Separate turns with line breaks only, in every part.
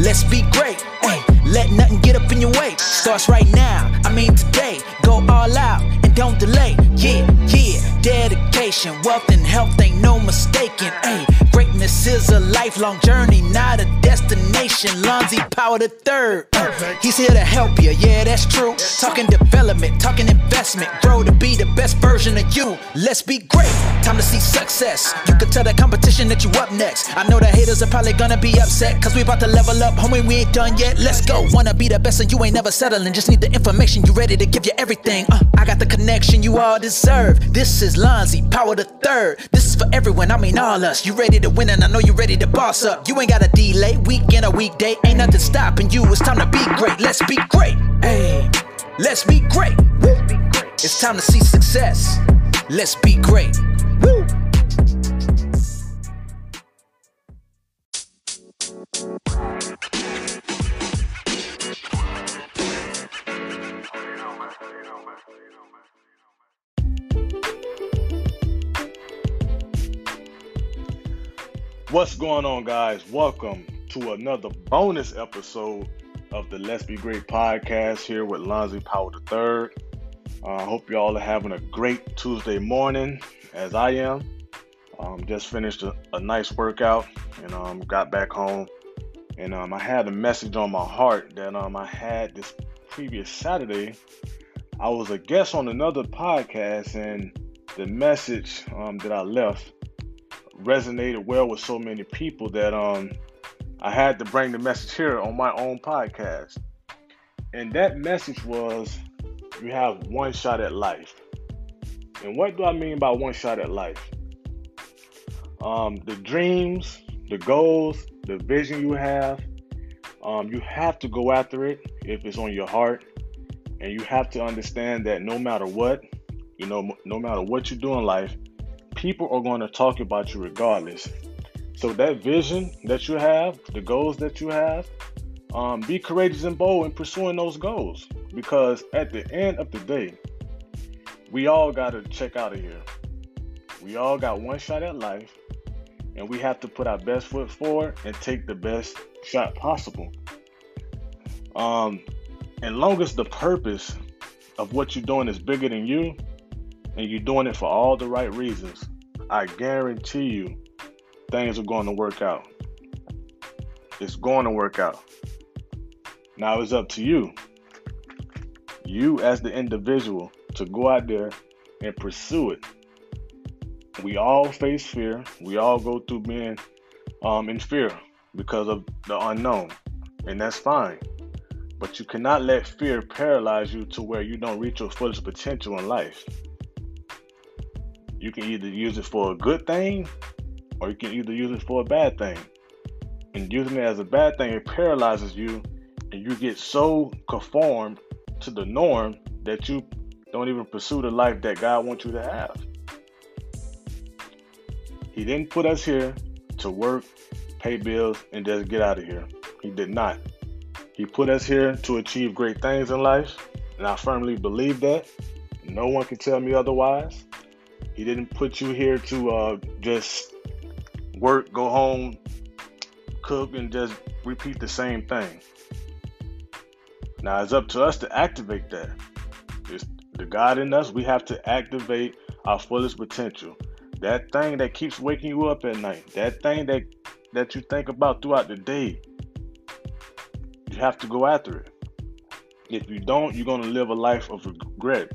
let's be great. Hey, let nothing get up in your way. Starts right now, I mean today. Go all out and don't delay. Yeah, yeah, dedication, wealth and health ain't no mistaking. Hey, greatness is a lifelong journey, not a destination. Lonzie Powell the third. Uh, he's here to help you, yeah, that's true. Talking development, talking investment, grow to be the best version of you. Let's be great. Time to see success. You can tell the competition that you up next. I know the haters are probably gonna be upset, cause we about to level up, homie, we ain't done yet. Let's go. Wanna be the best and you ain't never settling. Just need the information, you ready to give you everything. Uh, I got the connection you all deserve. This is Lonzie, Powell the third. This is for everyone, I mean all us. You ready to win and I know you're ready to boss up. You ain't got a delay, weekend or weekday. Ain't nothing stopping you. It's time to be great. Let's be great. Hey, let's be great. It's time to see success. Let's be great. Woo!
What's going on, guys? Welcome to another bonus episode of the Let's Be Great podcast here with Lonzie Powell III. I uh, hope you all are having a great Tuesday morning, as I am. Um, just finished a, a, nice workout and um, got back home. And um, I had a message on my heart that um, I had this previous Saturday. I was a guest on another podcast, and the message um, that I left resonated well with so many people that um I had to bring the message here on my own podcast. And that message was you have one shot at life. And what do I mean by one shot at life? Um, the dreams, the goals, the vision you have, um, you have to go after it if it's on your heart. And you have to understand that no matter what, you know, no matter what you do in life, people are going to talk about you regardless. So that vision that you have, the goals that you have, um, be courageous and bold in pursuing those goals. Because at the end of the day, we all got to check out of here. We all got one shot at life, and we have to put our best foot forward and take the best shot possible. Um, and long as the purpose of what you're doing is bigger than you, and you're doing it for all the right reasons, I guarantee you things are going to work out. It's going to work out. Now it's up to you. You, as the individual, to go out there and pursue it. We all face fear. We all go through being um, in fear because of the unknown, and that's fine. But you cannot let fear paralyze you to where you don't reach your fullest potential in life. You can either use it for a good thing or you can either use it for a bad thing. And using it as a bad thing, it paralyzes you and you get so conformed to the norm that you don't even pursue the life that God wants you to have. He didn't put us here to work, pay bills, and just get out of here. He did not. He put us here to achieve great things in life, and I firmly believe that. No one can tell me otherwise. He didn't put you here to uh, just work, go home, cook, and just repeat the same thing. Now it's up to us to activate that. It's the God in us. We have to activate our fullest potential. That thing that keeps waking you up at night. That thing that that you think about throughout the day. You have to go after it. If you don't, you're gonna live a life of regret.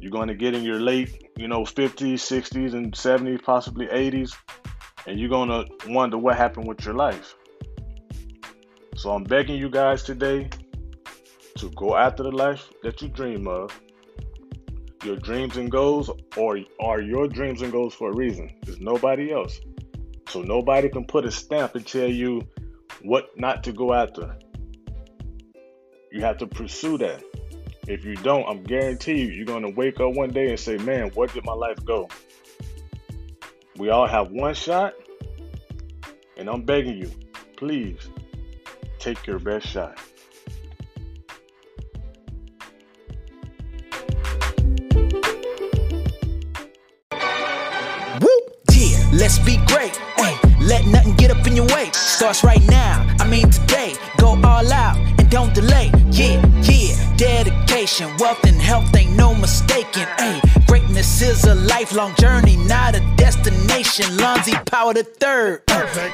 You're going to get in your late, you know, 50s, 60s, and 70s, possibly 80s, and you're going to wonder what happened with your life. So I'm begging you guys today to go after the life that you dream of. Your dreams and goals or are your dreams and goals for a reason. There's nobody else. So nobody can put a stamp and tell you what not to go after. You have to pursue that. If you don't, I'm guarantee you, you're going to wake up one day and say, man, where did my life go? We all have one shot, and I'm begging you, please take your best shot.
Woo! Yeah, let's be great. Hey, let nothing get up in your way. Starts right now. I mean today. Go all out and don't delay. Dedication, wealth and health ain't no mistaking. Hey, greatness is a lifelong journey, not a destination. Lonzie Powell the third.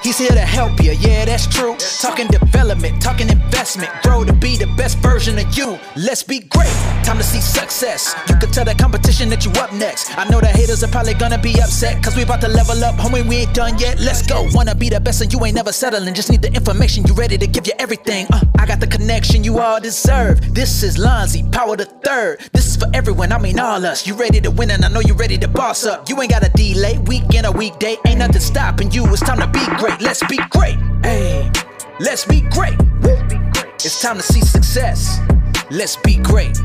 He's here to help you, yeah, that's true. Talking development, talking investment, grow to be the best version of you. Let's be great. Time to see success. You can tell the competition that you up next. I know the haters are probably gonna be upset, cause we about to level up, homie, we ain't done yet. Let's go. Wanna be the best and you ain't never settling. Just need the information, you ready to give you everything. Uh, I got the connection you all deserve. This is Lonzie, Powell the third. This for everyone, I mean all us. You ready to win and I know you ready to boss up. You ain't got a delay, weekend or weekday. Ain't nothing stopping you, it's time to be great. Let's be great. Hey, let's be great. It's time to see success. Let's be great.